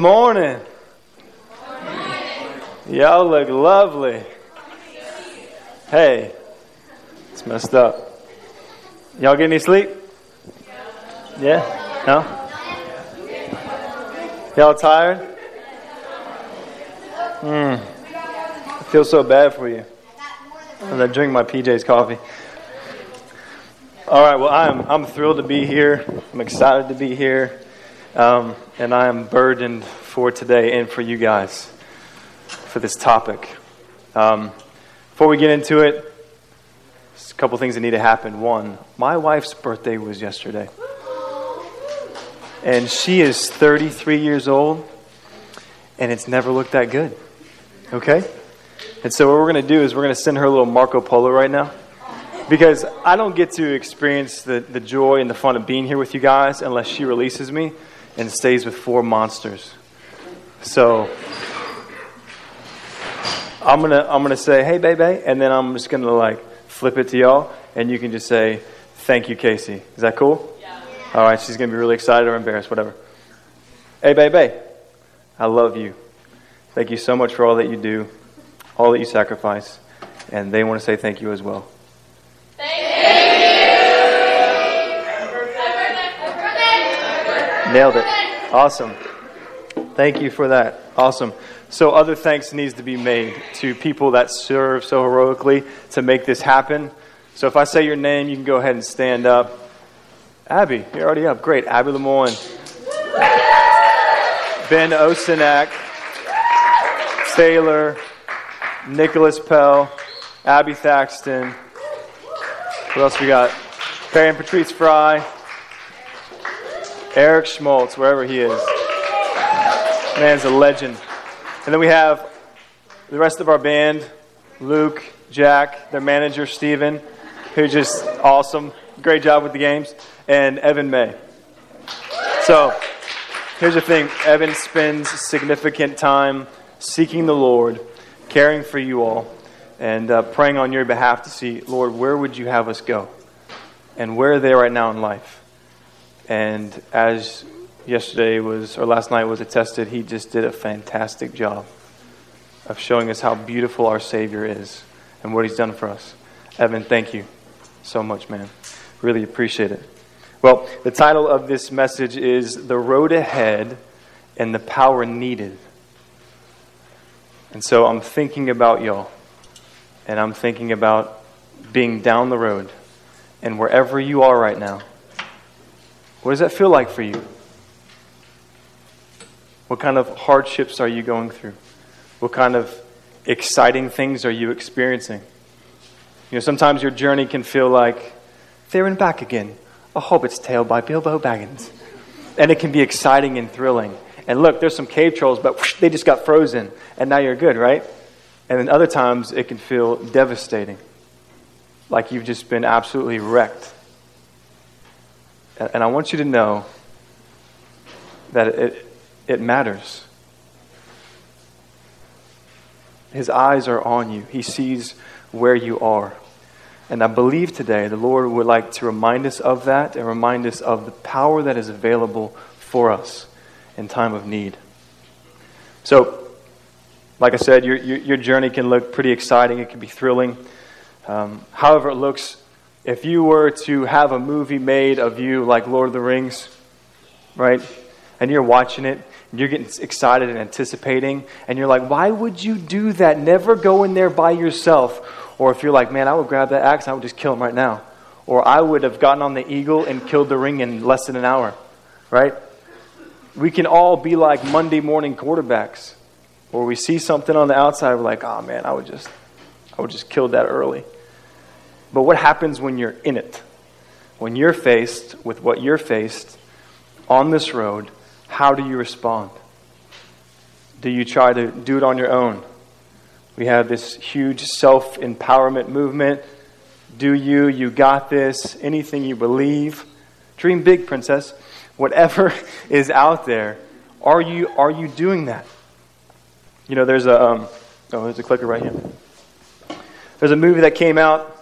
Morning. Y'all look lovely. Hey, it's messed up. Y'all get any sleep? Yeah? No? Y'all tired? Hmm. I feel so bad for you. As I drink my PJ's coffee. All right, well, I'm, I'm thrilled to be here. I'm excited to be here. Um, and I am burdened for today and for you guys for this topic. Um, before we get into it, a couple things that need to happen. One, my wife's birthday was yesterday, and she is 33 years old, and it's never looked that good. Okay? And so, what we're going to do is we're going to send her a little Marco Polo right now. Because I don't get to experience the, the joy and the fun of being here with you guys unless she releases me and stays with four monsters. So I'm gonna I'm gonna say, hey baby, and then I'm just gonna like flip it to y'all, and you can just say, thank you, Casey. Is that cool? Yeah. All right, she's gonna be really excited or embarrassed, whatever. Hey baby, I love you. Thank you so much for all that you do, all that you sacrifice, and they want to say thank you as well. Nailed it. Awesome. Thank you for that. Awesome. So, other thanks needs to be made to people that serve so heroically to make this happen. So, if I say your name, you can go ahead and stand up. Abby, you're already up. Great. Abby Lemoyne. Ben Osenak. Taylor. Nicholas Pell. Abby Thaxton. What else we got? Perry and Patrice Fry. Eric Schmaltz, wherever he is. Man's a legend. And then we have the rest of our band Luke, Jack, their manager, Steven, who's just awesome. Great job with the games. And Evan May. So, here's the thing Evan spends significant time seeking the Lord, caring for you all, and uh, praying on your behalf to see, Lord, where would you have us go? And where are they right now in life? And as yesterday was, or last night was attested, he just did a fantastic job of showing us how beautiful our Savior is and what he's done for us. Evan, thank you so much, man. Really appreciate it. Well, the title of this message is The Road Ahead and the Power Needed. And so I'm thinking about y'all, and I'm thinking about being down the road, and wherever you are right now what does that feel like for you? What kind of hardships are you going through? What kind of exciting things are you experiencing? You know, sometimes your journey can feel like there and back again, a Hobbit's Tale by Bilbo Baggins. And it can be exciting and thrilling. And look, there's some cave trolls, but whoosh, they just got frozen, and now you're good, right? And then other times it can feel devastating, like you've just been absolutely wrecked. And I want you to know that it, it matters. His eyes are on you, He sees where you are. And I believe today the Lord would like to remind us of that and remind us of the power that is available for us in time of need. So, like I said, your, your, your journey can look pretty exciting, it can be thrilling. Um, however, it looks if you were to have a movie made of you like Lord of the Rings, right? And you're watching it, and you're getting excited and anticipating, and you're like, why would you do that? Never go in there by yourself. Or if you're like, man, I would grab that axe, I would just kill him right now. Or I would have gotten on the eagle and killed the ring in less than an hour, right? We can all be like Monday morning quarterbacks, where we see something on the outside, we're like, oh man, I would just, I would just kill that early. But what happens when you're in it? When you're faced with what you're faced on this road, how do you respond? Do you try to do it on your own? We have this huge self empowerment movement. Do you? You got this. Anything you believe. Dream big, princess. Whatever is out there, are you, are you doing that? You know, there's a, um, oh, there's a clicker right here. There's a movie that came out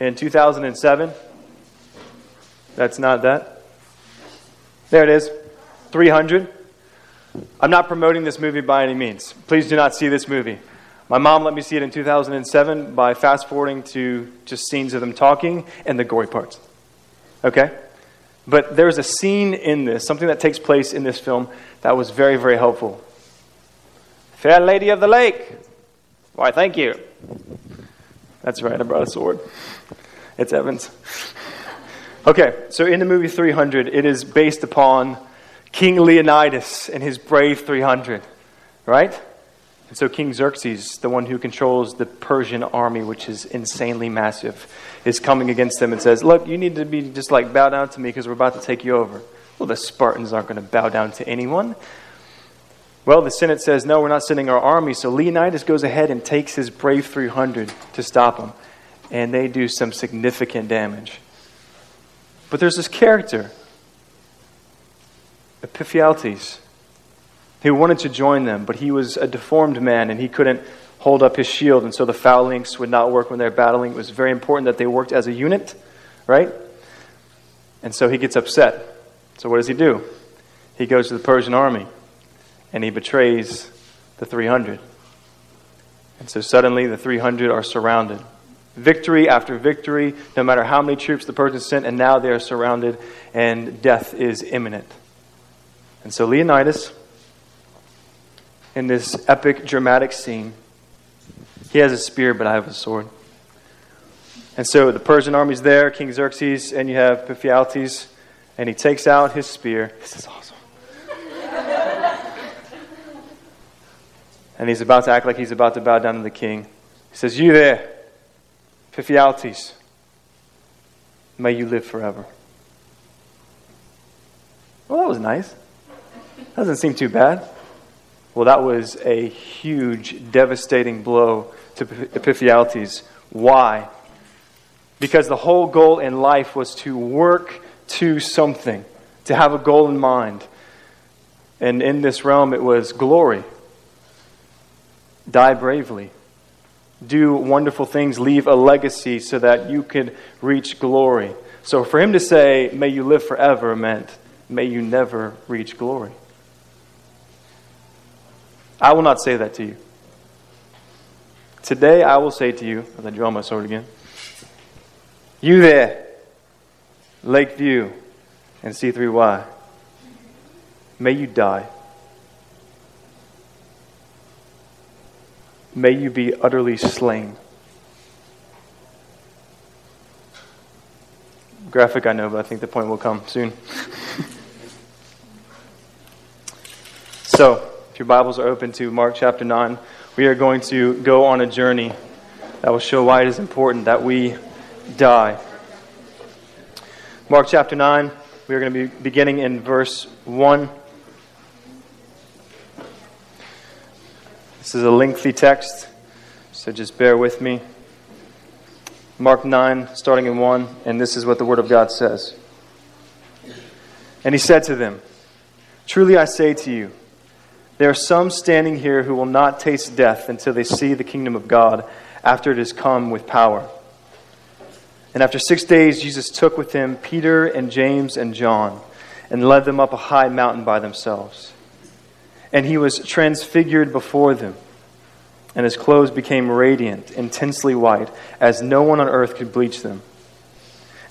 in 2007. That's not that. There it is 300. I'm not promoting this movie by any means. Please do not see this movie. My mom let me see it in 2007 by fast forwarding to just scenes of them talking and the gory parts. Okay? But there's a scene in this, something that takes place in this film, that was very, very helpful. Fair lady of the lake. Why, thank you. That's right, I brought a sword. It's Evans. Okay, so in the movie 300, it is based upon King Leonidas and his brave 300, right? And so King Xerxes, the one who controls the Persian army, which is insanely massive, is coming against them and says, Look, you need to be just like bow down to me because we're about to take you over. Well, the Spartans aren't going to bow down to anyone. Well, the Senate says, No, we're not sending our army. So Leonidas goes ahead and takes his brave 300 to stop them. And they do some significant damage. But there's this character, Epiphialtes he wanted to join them, but he was a deformed man and he couldn't hold up his shield, and so the phalanx would not work when they're battling. It was very important that they worked as a unit, right? And so he gets upset. So what does he do? He goes to the Persian army and he betrays the 300. And so suddenly the 300 are surrounded. Victory after victory, no matter how many troops the Persians sent, and now they are surrounded and death is imminent. And so Leonidas in this epic, dramatic scene. He has a spear, but I have a sword. And so the Persian army's there, King Xerxes, and you have Epiphialtes, and he takes out his spear. This is awesome. and he's about to act like he's about to bow down to the king. He says, You there, Epiphialtes, may you live forever. Well, that was nice. Doesn't seem too bad. Well, that was a huge, devastating blow to Epiphialtes. Why? Because the whole goal in life was to work to something, to have a goal in mind. And in this realm, it was glory. Die bravely. Do wonderful things, leave a legacy so that you could reach glory. So for him to say, may you live forever, meant, may you never reach glory. I will not say that to you. Today I will say to you, as I draw my sword again, you there, Lakeview and C3Y, may you die. May you be utterly slain. Graphic, I know, but I think the point will come soon. so, if your Bibles are open to Mark chapter 9, we are going to go on a journey that will show why it is important that we die. Mark chapter 9, we are going to be beginning in verse 1. This is a lengthy text, so just bear with me. Mark 9, starting in 1, and this is what the Word of God says. And he said to them, Truly I say to you, there are some standing here who will not taste death until they see the kingdom of God after it has come with power. And after six days, Jesus took with him Peter and James and John and led them up a high mountain by themselves. And he was transfigured before them, and his clothes became radiant, intensely white, as no one on earth could bleach them.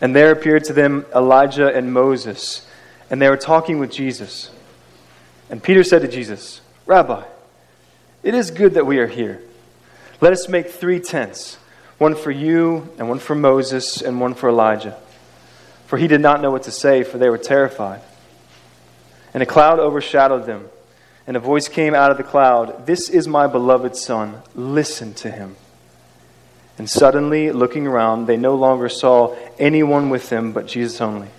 And there appeared to them Elijah and Moses, and they were talking with Jesus. And Peter said to Jesus, Rabbi, it is good that we are here. Let us make three tents one for you, and one for Moses, and one for Elijah. For he did not know what to say, for they were terrified. And a cloud overshadowed them, and a voice came out of the cloud This is my beloved Son, listen to him. And suddenly, looking around, they no longer saw anyone with them but Jesus only.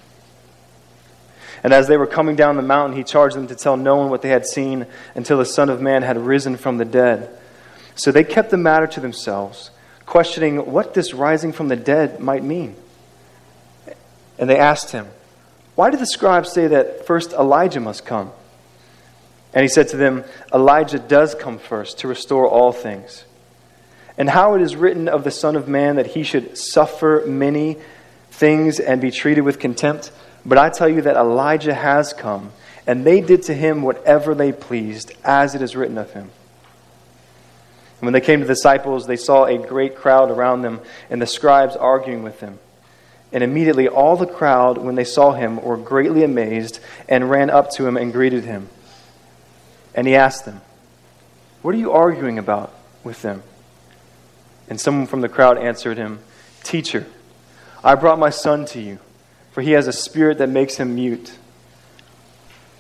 And as they were coming down the mountain, he charged them to tell no one what they had seen until the Son of Man had risen from the dead. So they kept the matter to themselves, questioning what this rising from the dead might mean. And they asked him, Why did the scribes say that first Elijah must come? And he said to them, Elijah does come first to restore all things. And how it is written of the Son of Man that he should suffer many things and be treated with contempt. But I tell you that Elijah has come, and they did to him whatever they pleased, as it is written of him. And when they came to the disciples, they saw a great crowd around them, and the scribes arguing with them. And immediately all the crowd, when they saw him, were greatly amazed and ran up to him and greeted him. And he asked them, What are you arguing about with them? And someone from the crowd answered him, Teacher, I brought my son to you, for he has a spirit that makes him mute.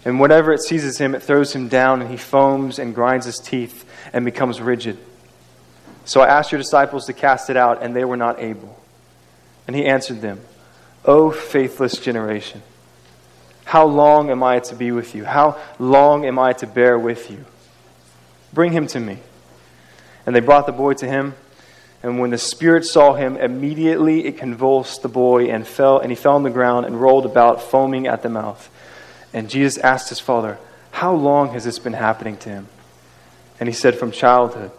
And whenever it seizes him, it throws him down, and he foams and grinds his teeth and becomes rigid. So I asked your disciples to cast it out, and they were not able. And he answered them, O faithless generation, how long am I to be with you? How long am I to bear with you? Bring him to me. And they brought the boy to him. And when the spirit saw him, immediately it convulsed the boy and fell, and he fell on the ground and rolled about, foaming at the mouth. And Jesus asked his father, How long has this been happening to him? And he said, From childhood.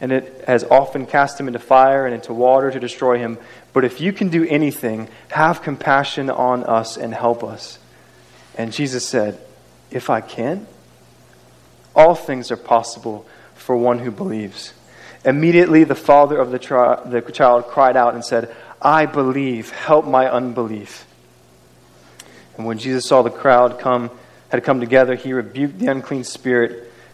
And it has often cast him into fire and into water to destroy him. But if you can do anything, have compassion on us and help us. And Jesus said, If I can, all things are possible for one who believes. Immediately, the father of the, tri- the child cried out and said, I believe, help my unbelief. And when Jesus saw the crowd come, had come together, he rebuked the unclean spirit,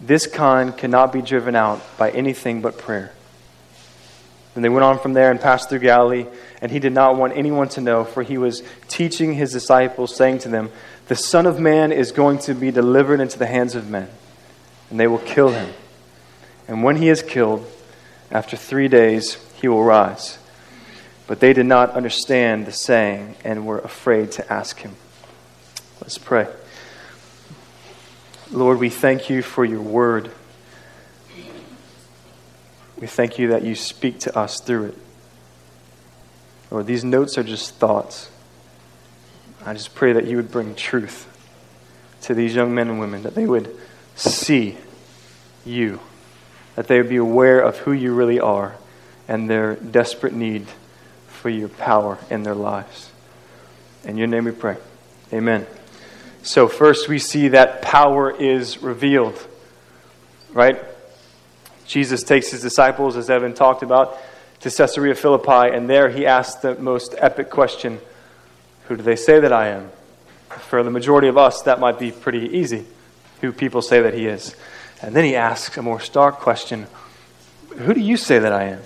This kind cannot be driven out by anything but prayer. And they went on from there and passed through Galilee, and he did not want anyone to know, for he was teaching his disciples, saying to them, The Son of Man is going to be delivered into the hands of men, and they will kill him. And when he is killed, after three days, he will rise. But they did not understand the saying and were afraid to ask him. Let's pray. Lord, we thank you for your word. We thank you that you speak to us through it. Lord, these notes are just thoughts. I just pray that you would bring truth to these young men and women, that they would see you, that they would be aware of who you really are and their desperate need for your power in their lives. In your name we pray. Amen. So, first we see that power is revealed, right? Jesus takes his disciples, as Evan talked about, to Caesarea Philippi, and there he asks the most epic question Who do they say that I am? For the majority of us, that might be pretty easy, who people say that he is. And then he asks a more stark question Who do you say that I am?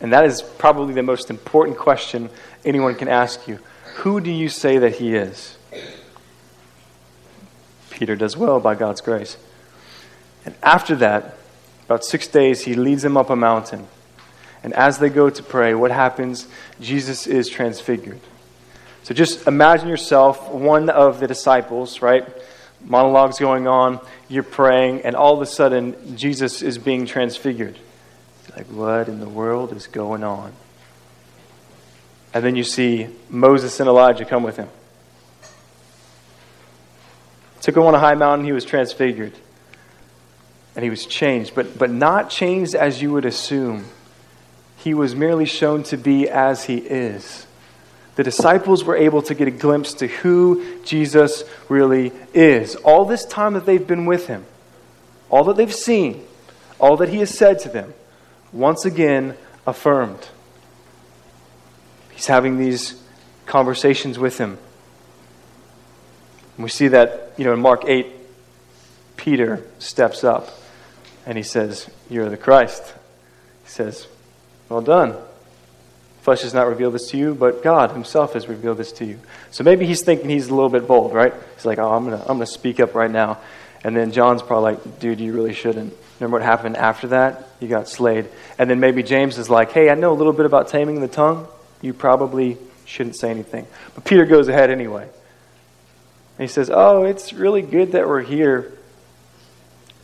And that is probably the most important question anyone can ask you. Who do you say that he is? Peter does well by God's grace. And after that, about six days, he leads them up a mountain. And as they go to pray, what happens? Jesus is transfigured. So just imagine yourself one of the disciples, right? Monologues going on, you're praying, and all of a sudden, Jesus is being transfigured. Like, what in the world is going on? And then you see Moses and Elijah come with him. Took him on a high mountain, he was transfigured. And he was changed, but, but not changed as you would assume. He was merely shown to be as he is. The disciples were able to get a glimpse to who Jesus really is. All this time that they've been with him, all that they've seen, all that he has said to them, once again affirmed. He's having these conversations with him. And we see that, you know, in Mark 8, Peter steps up and he says, You're the Christ. He says, Well done. Flesh has not revealed this to you, but God Himself has revealed this to you. So maybe he's thinking he's a little bit bold, right? He's like, Oh, I'm going to I'm going to speak up right now. And then John's probably like, Dude, you really shouldn't. Remember what happened after that? You got slayed. And then maybe James is like, hey, I know a little bit about taming the tongue. You probably shouldn't say anything. But Peter goes ahead anyway. And he says, Oh, it's really good that we're here.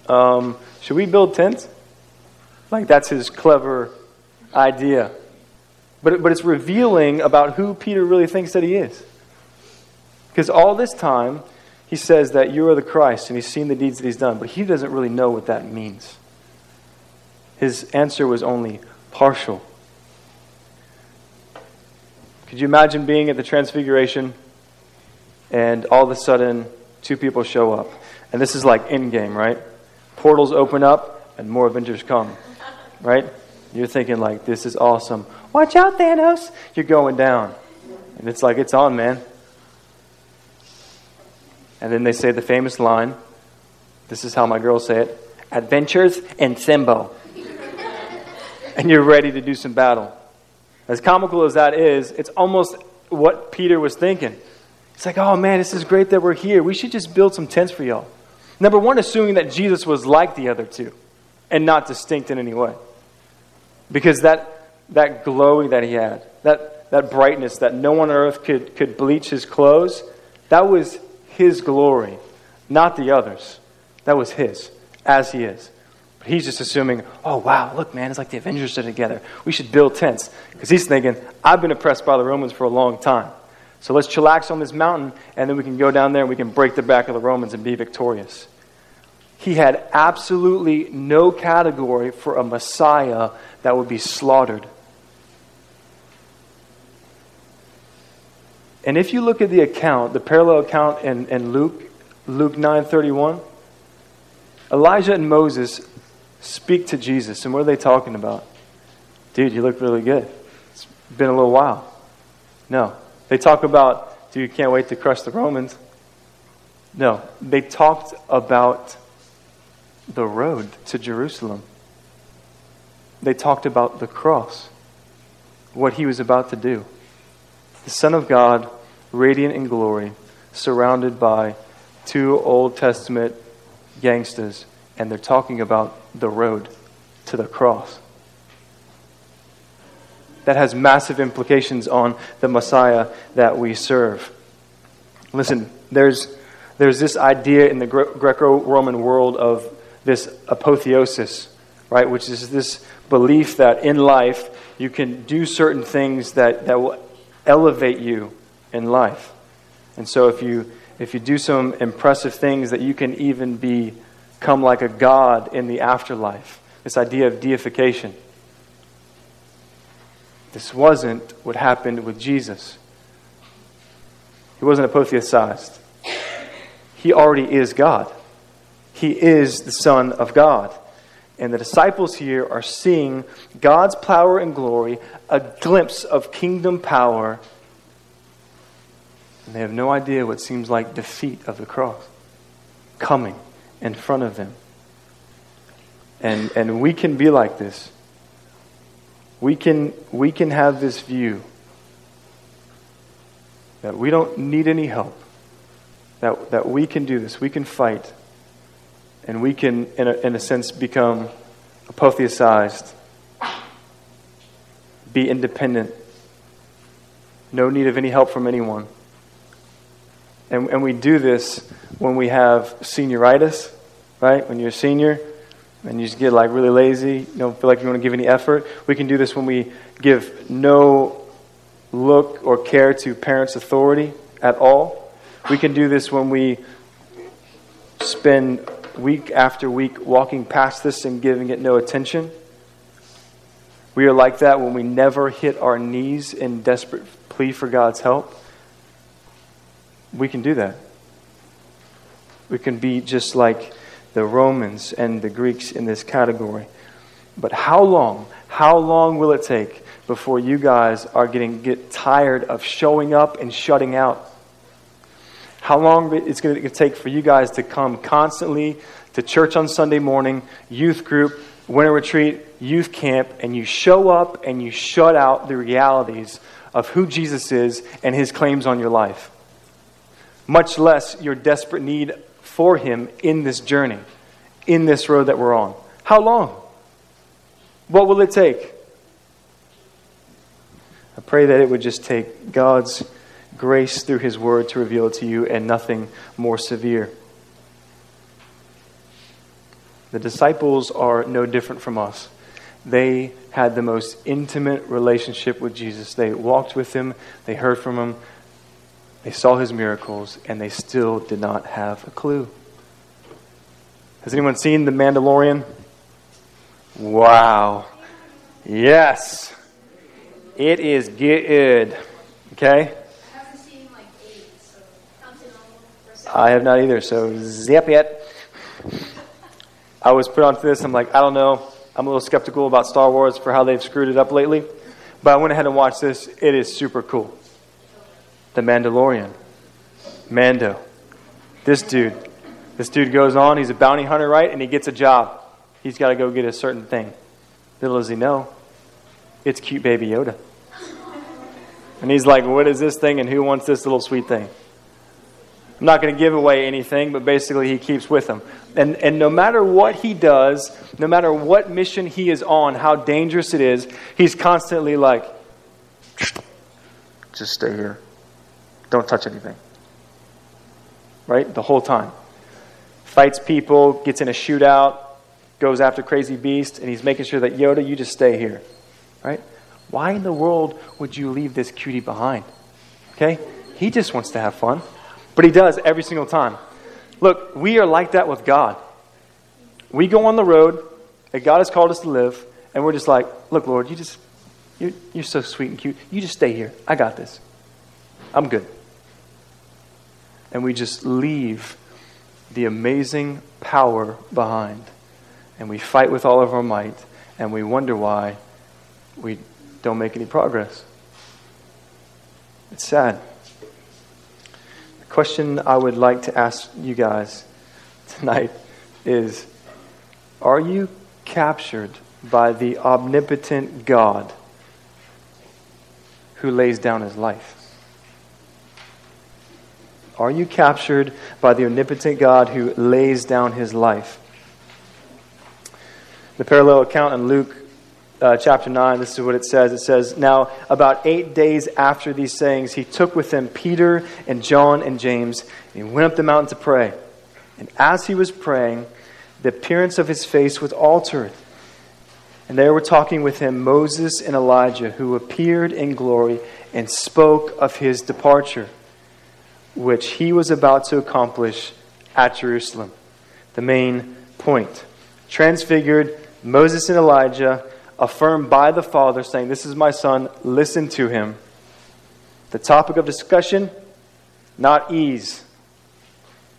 Um, should we build tents? Like, that's his clever idea. But, but it's revealing about who Peter really thinks that he is. Because all this time, he says that you are the Christ, and he's seen the deeds that he's done, but he doesn't really know what that means. His answer was only partial. Could you imagine being at the Transfiguration, and all of a sudden, two people show up? And this is like in game, right? Portals open up, and more Avengers come, right? You're thinking, like, this is awesome. Watch out, Thanos! You're going down. And it's like, it's on, man. And then they say the famous line this is how my girls say it Adventures in Simbo. and you're ready to do some battle. As comical as that is, it's almost what Peter was thinking. It's like, oh man, this is great that we're here. We should just build some tents for y'all. Number one, assuming that Jesus was like the other two and not distinct in any way. Because that, that glowing that he had, that, that brightness that no one on earth could, could bleach his clothes, that was his glory, not the others. That was his, as he is. But he's just assuming, oh, wow, look, man, it's like the Avengers are together. We should build tents. Because he's thinking, I've been oppressed by the Romans for a long time. So let's chillax on this mountain, and then we can go down there and we can break the back of the Romans and be victorious. He had absolutely no category for a Messiah that would be slaughtered. And if you look at the account, the parallel account in, in Luke, Luke 9:31, Elijah and Moses speak to Jesus, and what are they talking about? Dude, you look really good. It's been a little while. No. They talk about, dude, you can't wait to crush the Romans. No. They talked about the road to Jerusalem. They talked about the cross, what he was about to do the Son of God, radiant in glory, surrounded by two Old Testament gangsters, and they're talking about the road to the cross. That has massive implications on the Messiah that we serve. Listen, there's, there's this idea in the Greco Roman world of this apotheosis, right, which is this belief that in life you can do certain things that, that will elevate you in life. And so if you if you do some impressive things that you can even become like a god in the afterlife. This idea of deification. This wasn't what happened with Jesus. He wasn't apotheosized. He already is God. He is the Son of God. And the disciples here are seeing God's power and glory, a glimpse of kingdom power. And they have no idea what seems like defeat of the cross coming in front of them. And, and we can be like this. We can, we can have this view that we don't need any help, that, that we can do this, we can fight and we can, in a, in a sense, become apotheosized, be independent, no need of any help from anyone. And, and we do this when we have senioritis, right? When you're a senior and you just get like really lazy, you don't feel like you want to give any effort. We can do this when we give no look or care to parents' authority at all. We can do this when we spend week after week walking past this and giving it no attention. We are like that when we never hit our knees in desperate plea for God's help. We can do that. We can be just like the Romans and the Greeks in this category. But how long, how long will it take before you guys are getting get tired of showing up and shutting out? how long it's going to take for you guys to come constantly to church on Sunday morning, youth group, winter retreat, youth camp, and you show up and you shut out the realities of who Jesus is and his claims on your life. Much less your desperate need for him in this journey, in this road that we're on. How long? What will it take? I pray that it would just take God's grace through his word to reveal it to you, and nothing more severe. The disciples are no different from us. They had the most intimate relationship with Jesus. They walked with him, they heard from him, they saw his miracles, and they still did not have a clue. Has anyone seen The Mandalorian? Wow. Yes. It is good. Okay? I have not either, so zip it. I was put onto this. I'm like, I don't know. I'm a little skeptical about Star Wars for how they've screwed it up lately. But I went ahead and watched this. It is super cool. The Mandalorian. Mando. This dude. This dude goes on. He's a bounty hunter, right? And he gets a job. He's got to go get a certain thing. Little does he know, it's cute baby Yoda. And he's like, What is this thing? And who wants this little sweet thing? I'm not going to give away anything, but basically he keeps with him. And, and no matter what he does, no matter what mission he is on, how dangerous it is, he's constantly like, just stay here. Don't touch anything. Right? The whole time. Fights people, gets in a shootout, goes after Crazy Beast, and he's making sure that Yoda, you just stay here. Right? Why in the world would you leave this cutie behind? Okay? He just wants to have fun. But he does every single time. Look, we are like that with God. We go on the road that God has called us to live, and we're just like, look, Lord, you just, you're, you're so sweet and cute. You just stay here. I got this. I'm good. And we just leave the amazing power behind. And we fight with all of our might, and we wonder why we don't make any progress. It's sad The question I would like to ask you guys tonight is Are you captured by the omnipotent God who lays down his life? Are you captured by the omnipotent God who lays down his life? The parallel account in Luke uh, chapter 9, this is what it says. It says, Now, about eight days after these sayings, he took with him Peter and John and James, and he went up the mountain to pray. And as he was praying, the appearance of his face was altered. And there were talking with him Moses and Elijah, who appeared in glory and spoke of his departure, which he was about to accomplish at Jerusalem. The main point. Transfigured, Moses and Elijah affirmed by the Father, saying, This is my Son, listen to him. The topic of discussion, not ease,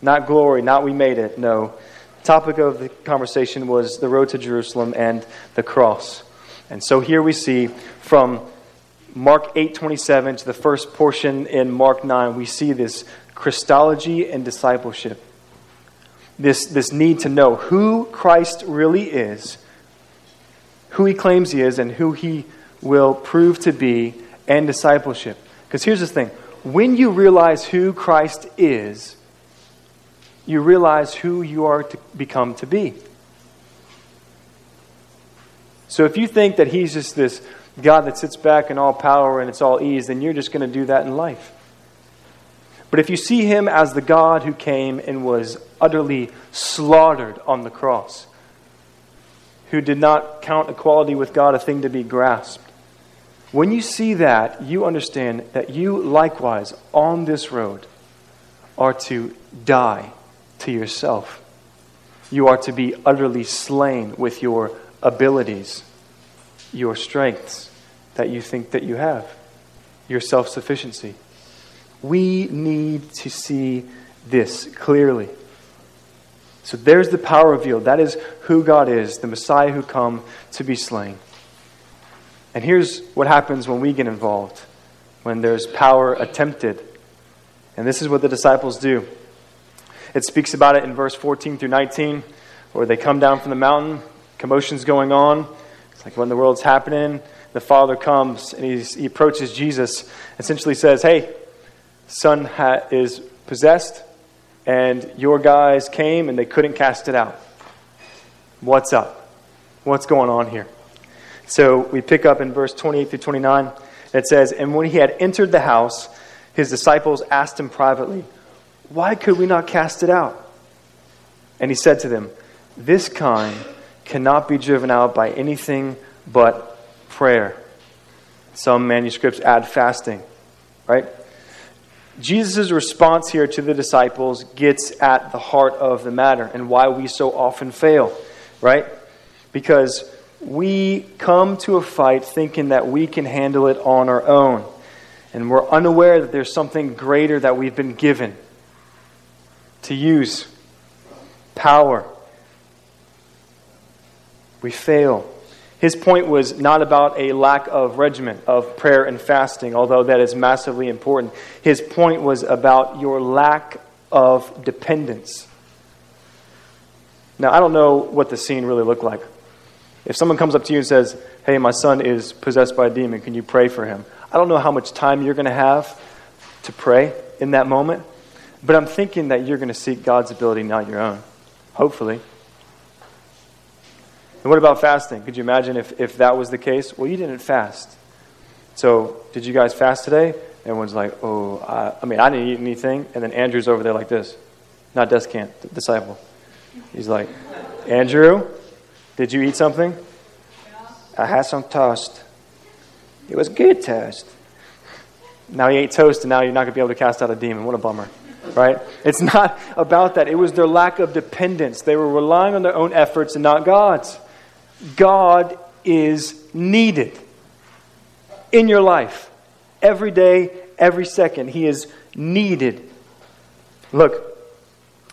not glory, not we made it. No. The topic of the conversation was the road to Jerusalem and the cross. And so here we see from Mark 8:27 to the first portion in Mark 9, we see this Christology and discipleship. This, this need to know who Christ really is who he claims he is and who he will prove to be and discipleship. Because here's the thing when you realize who Christ is, you realize who you are to become to be. So if you think that he's just this God that sits back in all power and it's all ease, then you're just going to do that in life. But if you see him as the God who came and was utterly slaughtered on the cross, who did not count equality with God a thing to be grasped. When you see that, you understand that you likewise on this road are to die to yourself. You are to be utterly slain with your abilities, your strengths that you think that you have, your self sufficiency. We need to see this clearly. So there's the power revealed. That is who God is, the Messiah who come to be slain. And here's what happens when we get involved, when there's power attempted. And this is what the disciples do. It speaks about it in verse 14 through 19, where they come down from the mountain, commotion's going on. Like when the world's happening, the Father comes and he approaches Jesus, essentially says, Hey, son ha- is possessed and your guys came and they couldn't cast it out. What's up? What's going on here? So we pick up in verse 28 through 29. It says, And when he had entered the house, his disciples asked him privately, Why could we not cast it out? And he said to them, This kind cannot be driven out by anything but prayer. Some manuscripts add fasting, right? Jesus' response here to the disciples gets at the heart of the matter and why we so often fail, right? Because we come to a fight thinking that we can handle it on our own. And we're unaware that there's something greater that we've been given to use power. We fail. His point was not about a lack of regimen of prayer and fasting, although that is massively important. His point was about your lack of dependence. Now, I don't know what the scene really looked like. If someone comes up to you and says, Hey, my son is possessed by a demon, can you pray for him? I don't know how much time you're going to have to pray in that moment, but I'm thinking that you're going to seek God's ability, not your own. Hopefully. And what about fasting? Could you imagine if, if that was the case? Well, you didn't fast. So, did you guys fast today? Everyone's like, oh, I, I mean, I didn't eat anything. And then Andrew's over there like this. Not Descant, the disciple. He's like, Andrew, did you eat something? I had some toast. It was good toast. Now he ate toast, and now you're not going to be able to cast out a demon. What a bummer, right? It's not about that. It was their lack of dependence. They were relying on their own efforts and not God's. God is needed in your life every day, every second. He is needed. Look,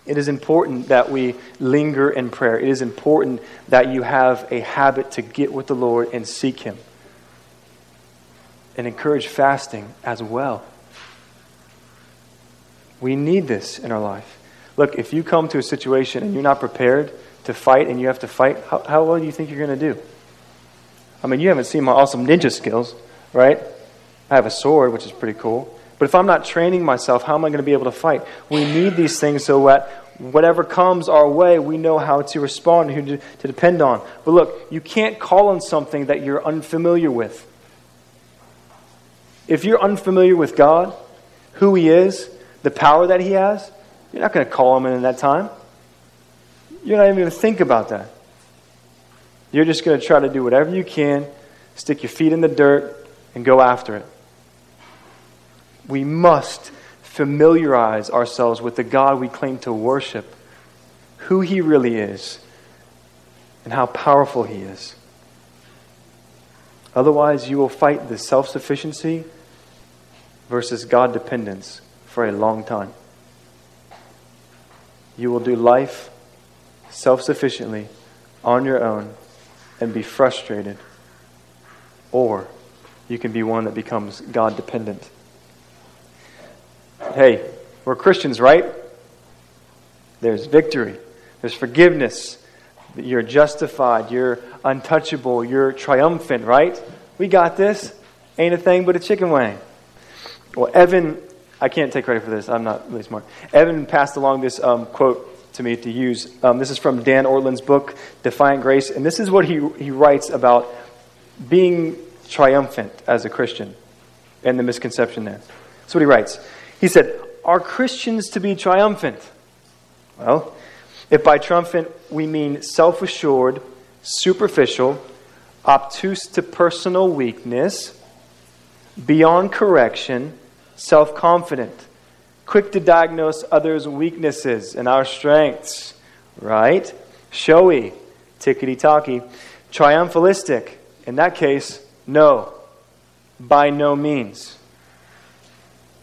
it is important that we linger in prayer. It is important that you have a habit to get with the Lord and seek Him. And encourage fasting as well. We need this in our life. Look, if you come to a situation and you're not prepared to fight and you have to fight, how, how well do you think you're going to do? I mean, you haven't seen my awesome ninja skills, right? I have a sword, which is pretty cool. But if I'm not training myself, how am I going to be able to fight? We need these things so that whatever comes our way, we know how to respond, who to, to depend on. But look, you can't call on something that you're unfamiliar with. If you're unfamiliar with God, who He is, the power that He has, you're not going to call Him in that time. You're not even going to think about that. You're just going to try to do whatever you can, stick your feet in the dirt, and go after it. We must familiarize ourselves with the God we claim to worship, who He really is, and how powerful He is. Otherwise, you will fight the self sufficiency versus God dependence for a long time. You will do life self sufficiently on your own and be frustrated, or you can be one that becomes God dependent. Hey, we're Christians, right? There's victory, there's forgiveness. You're justified, you're untouchable, you're triumphant, right? We got this. Ain't a thing but a chicken wing. Well, Evan, I can't take credit for this. I'm not really smart. Evan passed along this um, quote to me to use. Um, this is from Dan Ortlund's book, Defiant Grace, and this is what he, he writes about being triumphant as a Christian and the misconception there. That's what he writes. He said, Are Christians to be triumphant? Well, if by triumphant we mean self assured, superficial, obtuse to personal weakness, beyond correction, self confident, quick to diagnose others' weaknesses and our strengths, right? Showy, tickety talky, triumphalistic. In that case, no, by no means.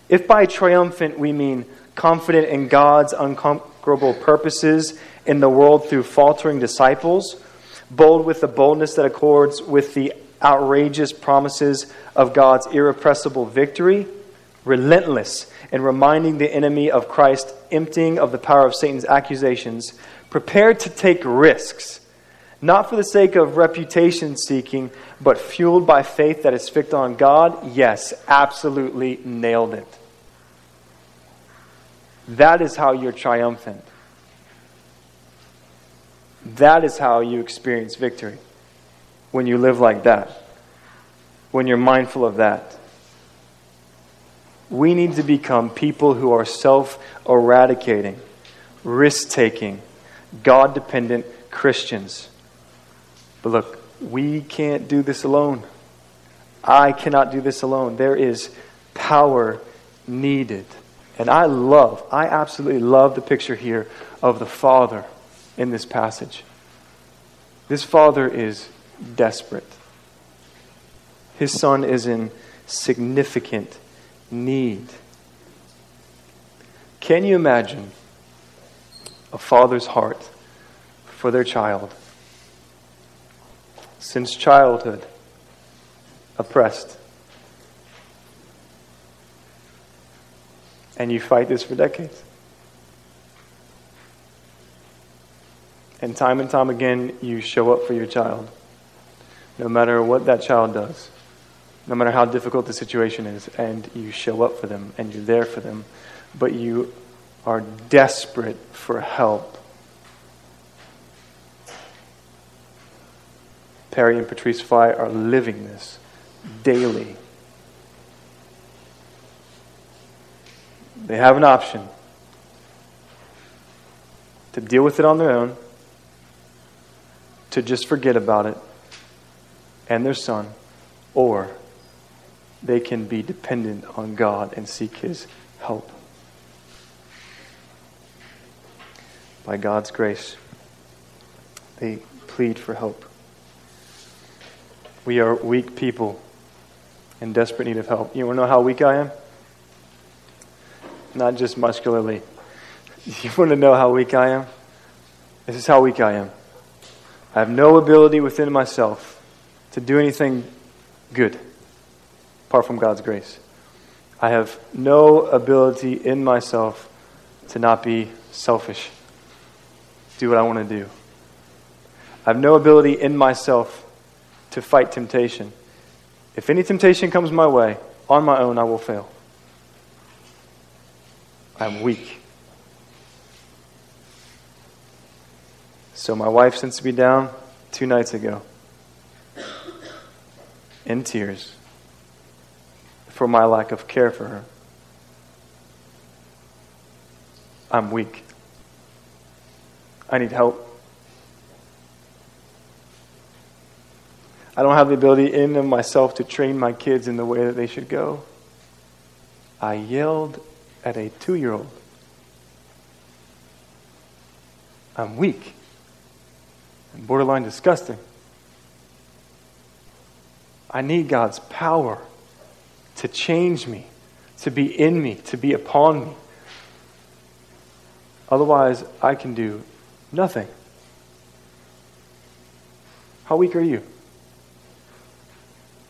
If by triumphant we mean confident in God's unconquerable purposes in the world through faltering disciples, bold with the boldness that accords with the outrageous promises of God's irrepressible victory, relentless in reminding the enemy of Christ, emptying of the power of Satan's accusations, prepared to take risks, not for the sake of reputation seeking, but fueled by faith that is fixed on God, yes, absolutely nailed it. That is how you're triumphant. That is how you experience victory. When you live like that. When you're mindful of that. We need to become people who are self eradicating, risk taking, God dependent Christians. But look, we can't do this alone. I cannot do this alone. There is power needed. And I love, I absolutely love the picture here of the Father in this passage. This Father is desperate. His Son is in significant need. Can you imagine a father's heart for their child? Since childhood, oppressed. And you fight this for decades. And time and time again, you show up for your child, no matter what that child does, no matter how difficult the situation is, and you show up for them and you're there for them, but you are desperate for help. Perry and Patrice Fry are living this daily. They have an option to deal with it on their own, to just forget about it and their son, or they can be dependent on God and seek His help. By God's grace, they plead for help. We are weak people in desperate need of help. You want to know how weak I am? Not just muscularly. You want to know how weak I am? This is how weak I am. I have no ability within myself to do anything good apart from God's grace. I have no ability in myself to not be selfish, do what I want to do. I have no ability in myself to fight temptation. If any temptation comes my way, on my own, I will fail. I'm weak. So my wife sends me down two nights ago in tears for my lack of care for her. I'm weak. I need help. I don't have the ability in of myself to train my kids in the way that they should go. I yelled at a two year old. I'm weak and borderline disgusting. I need God's power to change me, to be in me, to be upon me. Otherwise, I can do nothing. How weak are you?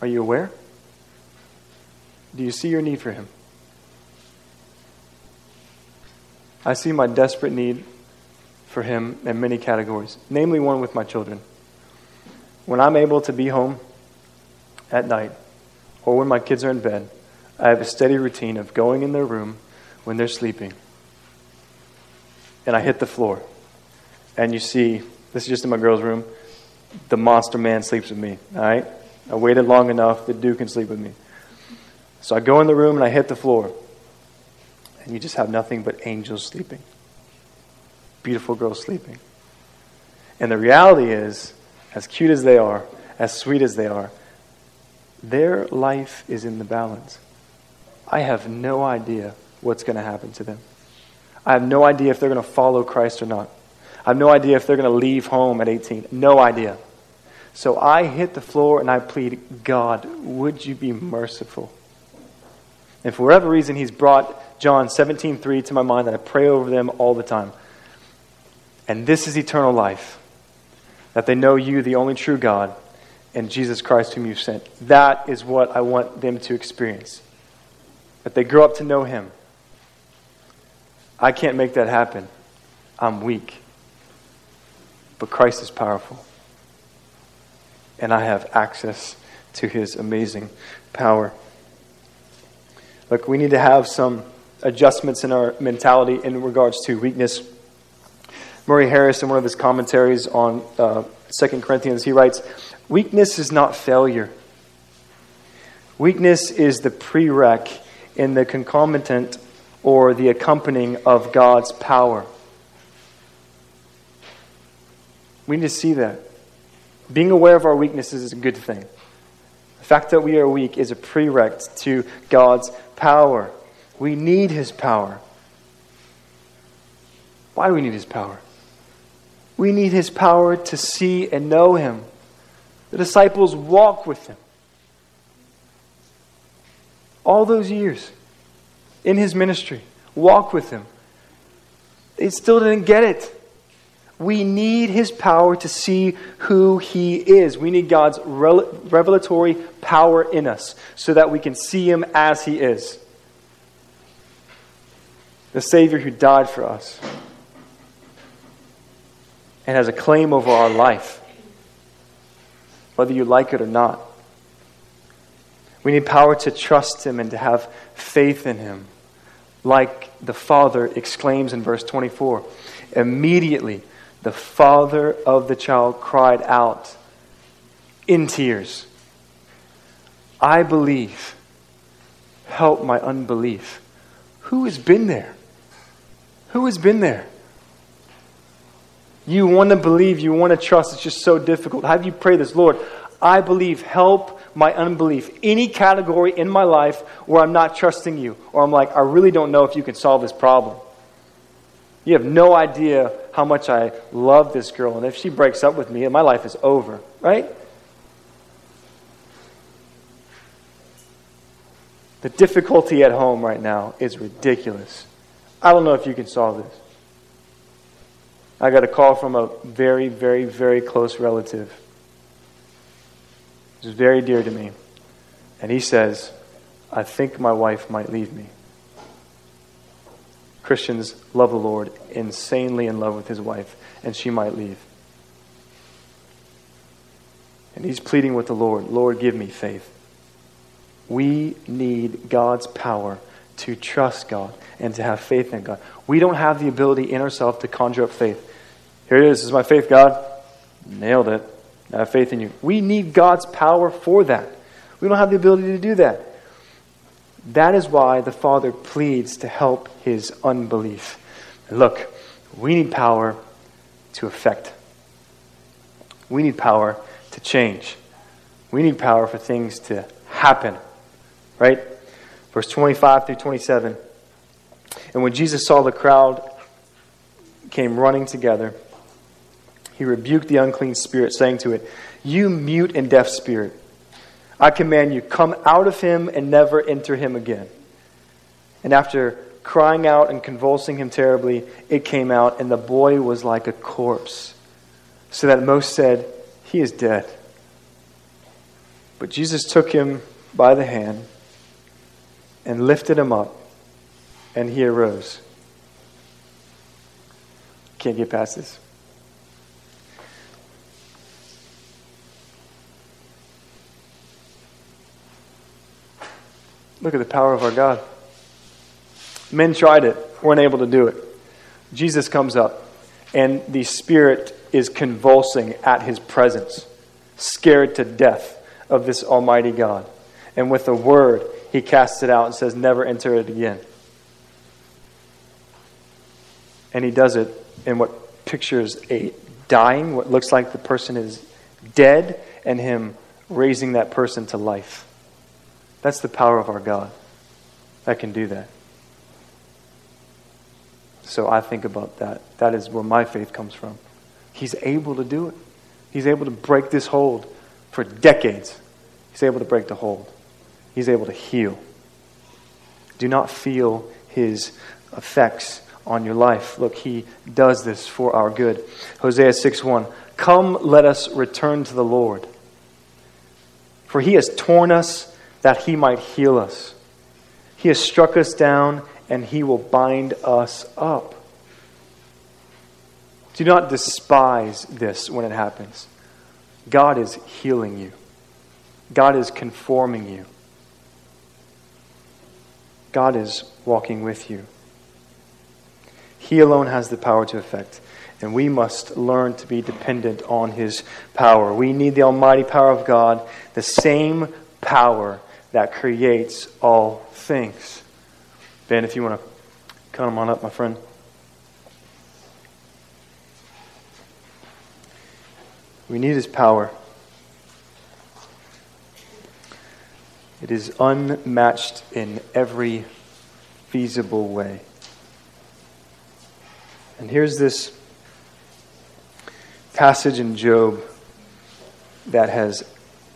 Are you aware? Do you see your need for Him? I see my desperate need for Him in many categories, namely one with my children. When I'm able to be home at night, or when my kids are in bed, I have a steady routine of going in their room when they're sleeping, and I hit the floor. And you see, this is just in my girl's room, the monster man sleeps with me, all right? I waited long enough that Duke can sleep with me. So I go in the room and I hit the floor. And you just have nothing but angels sleeping. Beautiful girls sleeping. And the reality is, as cute as they are, as sweet as they are, their life is in the balance. I have no idea what's going to happen to them. I have no idea if they're going to follow Christ or not. I have no idea if they're going to leave home at 18. No idea. So I hit the floor and I plead, God, would you be merciful? And for whatever reason, He's brought John 17:3 to my mind, and I pray over them all the time. And this is eternal life, that they know you, the only true God, and Jesus Christ, whom you've sent. That is what I want them to experience. That they grow up to know Him. I can't make that happen. I'm weak. But Christ is powerful and I have access to his amazing power. Look, we need to have some adjustments in our mentality in regards to weakness. Murray Harris, in one of his commentaries on uh, 2 Corinthians, he writes Weakness is not failure, weakness is the prereq in the concomitant or the accompanying of God's power. We need to see that. Being aware of our weaknesses is a good thing. The fact that we are weak is a prereq to God's power. We need His power. Why do we need His power? We need His power to see and know Him. The disciples walk with Him. All those years in His ministry, walk with Him. They still didn't get it. We need His power to see who He is. We need God's revelatory power in us so that we can see Him as He is. The Savior who died for us and has a claim over our life, whether you like it or not. We need power to trust Him and to have faith in Him, like the Father exclaims in verse 24. Immediately, the father of the child cried out in tears, I believe. Help my unbelief. Who has been there? Who has been there? You want to believe, you want to trust, it's just so difficult. Have you prayed this? Lord, I believe, help my unbelief. Any category in my life where I'm not trusting you, or I'm like, I really don't know if you can solve this problem. You have no idea how much I love this girl, and if she breaks up with me, my life is over, right? The difficulty at home right now is ridiculous. I don't know if you can solve this. I got a call from a very, very, very close relative. He's very dear to me. And he says, I think my wife might leave me. Christians love the Lord, insanely in love with his wife, and she might leave. And he's pleading with the Lord Lord, give me faith. We need God's power to trust God and to have faith in God. We don't have the ability in ourselves to conjure up faith. Here it is. This is my faith, God. Nailed it. I have faith in you. We need God's power for that. We don't have the ability to do that. That is why the Father pleads to help his unbelief. And look, we need power to affect. We need power to change. We need power for things to happen. Right? Verse 25 through 27. And when Jesus saw the crowd came running together, he rebuked the unclean spirit, saying to it, You mute and deaf spirit I command you, come out of him and never enter him again. And after crying out and convulsing him terribly, it came out, and the boy was like a corpse, so that most said, He is dead. But Jesus took him by the hand and lifted him up, and he arose. Can't get past this. Look at the power of our God. Men tried it, weren't able to do it. Jesus comes up, and the Spirit is convulsing at his presence, scared to death of this Almighty God. And with a word, he casts it out and says, Never enter it again. And he does it in what pictures a dying, what looks like the person is dead, and him raising that person to life. That's the power of our God that can do that. So I think about that. That is where my faith comes from. He's able to do it. He's able to break this hold for decades. He's able to break the hold. He's able to heal. Do not feel his effects on your life. Look, he does this for our good. Hosea 6 1. Come, let us return to the Lord. For he has torn us that he might heal us. He has struck us down, and he will bind us up. Do not despise this when it happens. God is healing you, God is conforming you, God is walking with you. He alone has the power to effect, and we must learn to be dependent on His power. We need the almighty power of God, the same power that creates all things. Ben, if you want to come on up, my friend. We need his power. It is unmatched in every feasible way. And here's this passage in Job that has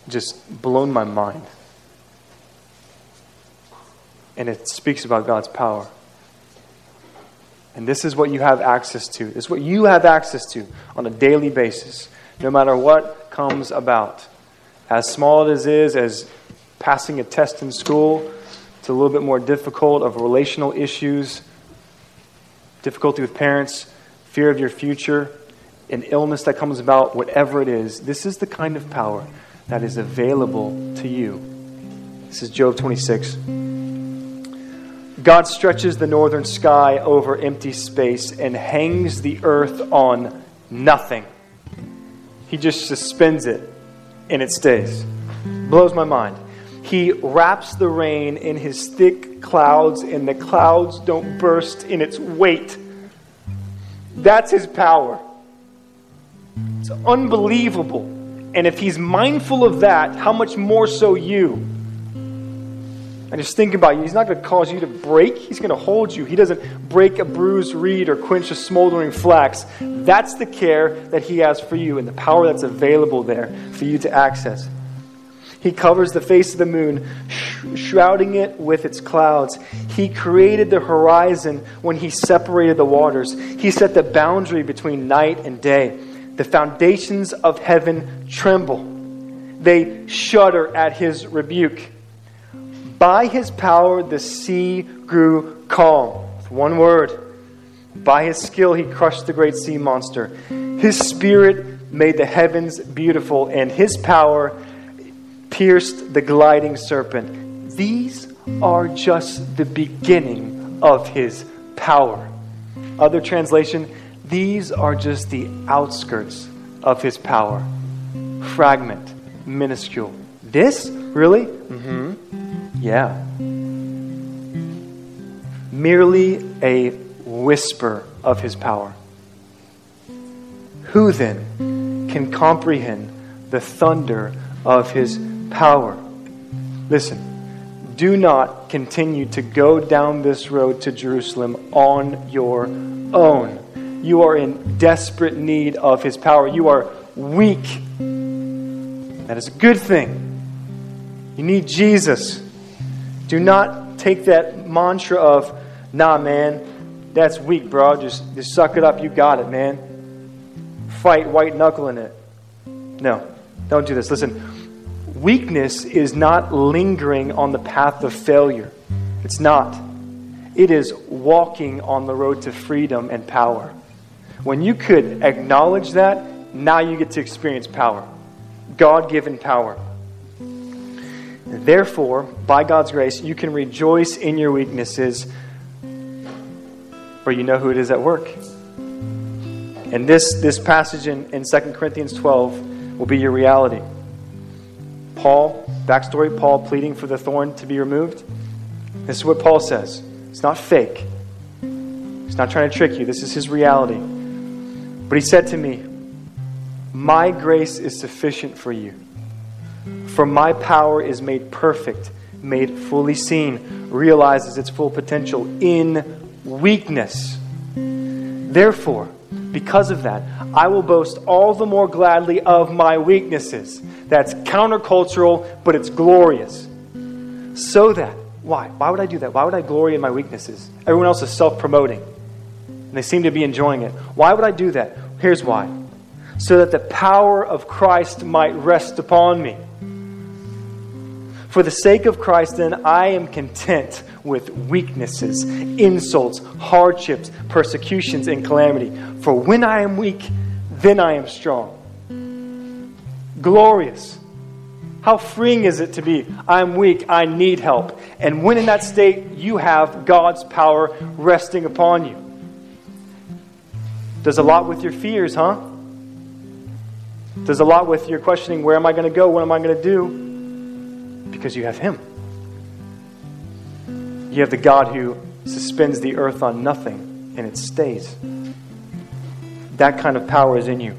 just blown my mind. And it speaks about God's power. And this is what you have access to. This is what you have access to on a daily basis, no matter what comes about. As small as it is, as passing a test in school, to a little bit more difficult of relational issues, difficulty with parents, fear of your future, an illness that comes about, whatever it is, this is the kind of power that is available to you. This is Job 26. God stretches the northern sky over empty space and hangs the earth on nothing. He just suspends it and it stays. Blows my mind. He wraps the rain in his thick clouds and the clouds don't burst in its weight. That's his power. It's unbelievable. And if he's mindful of that, how much more so you? And just think about you. He's not going to cause you to break. He's going to hold you. He doesn't break a bruised reed or quench a smoldering flax. That's the care that He has for you and the power that's available there for you to access. He covers the face of the moon, shrouding it with its clouds. He created the horizon when He separated the waters. He set the boundary between night and day. The foundations of heaven tremble, they shudder at His rebuke. By his power, the sea grew calm. one word. By his skill, he crushed the great sea monster. His spirit made the heavens beautiful, and his power pierced the gliding serpent. These are just the beginning of his power. Other translation, these are just the outskirts of his power. Fragment, minuscule. This? Really? Mm-hmm. Yeah. Merely a whisper of his power. Who then can comprehend the thunder of his power? Listen, do not continue to go down this road to Jerusalem on your own. You are in desperate need of his power. You are weak. That is a good thing. You need Jesus. Do not take that mantra of, nah, man, that's weak, bro. Just, just suck it up. You got it, man. Fight white knuckling it. No, don't do this. Listen, weakness is not lingering on the path of failure. It's not. It is walking on the road to freedom and power. When you could acknowledge that, now you get to experience power. God given power. Therefore, by God's grace, you can rejoice in your weaknesses, for you know who it is at work. And this, this passage in, in 2 Corinthians 12 will be your reality. Paul, backstory Paul pleading for the thorn to be removed. This is what Paul says. It's not fake, he's not trying to trick you. This is his reality. But he said to me, My grace is sufficient for you for my power is made perfect, made fully seen, realizes its full potential in weakness. Therefore, because of that, I will boast all the more gladly of my weaknesses. That's countercultural, but it's glorious. So that, why? Why would I do that? Why would I glory in my weaknesses? Everyone else is self promoting, and they seem to be enjoying it. Why would I do that? Here's why so that the power of Christ might rest upon me. For the sake of Christ, then, I am content with weaknesses, insults, hardships, persecutions, and calamity. For when I am weak, then I am strong. Glorious. How freeing is it to be, I'm weak, I need help. And when in that state, you have God's power resting upon you. Does a lot with your fears, huh? Does a lot with your questioning, where am I going to go? What am I going to do? because you have Him. You have the God who suspends the earth on nothing and it stays. That kind of power is in you.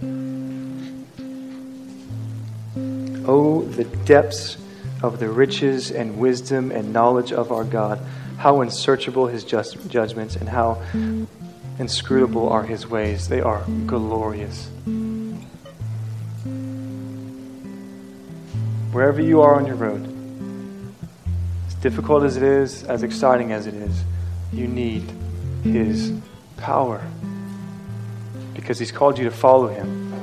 Oh, the depths of the riches and wisdom and knowledge of our God. How unsearchable his just judgments and how inscrutable are his ways. They are glorious. Wherever you are on your road, as difficult as it is, as exciting as it is, you need his power because he's called you to follow him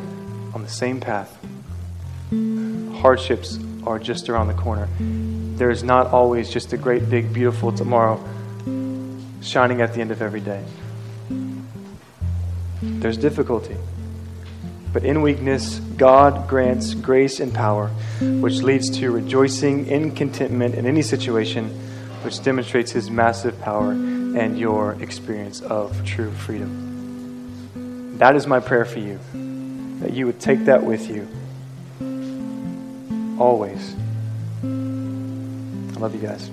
on the same path. Hardships are just around the corner. There is not always just a great, big, beautiful tomorrow shining at the end of every day. There's difficulty. But in weakness, God grants grace and power, which leads to rejoicing in contentment in any situation, which demonstrates His massive power and your experience of true freedom. That is my prayer for you, that you would take that with you always. I love you guys.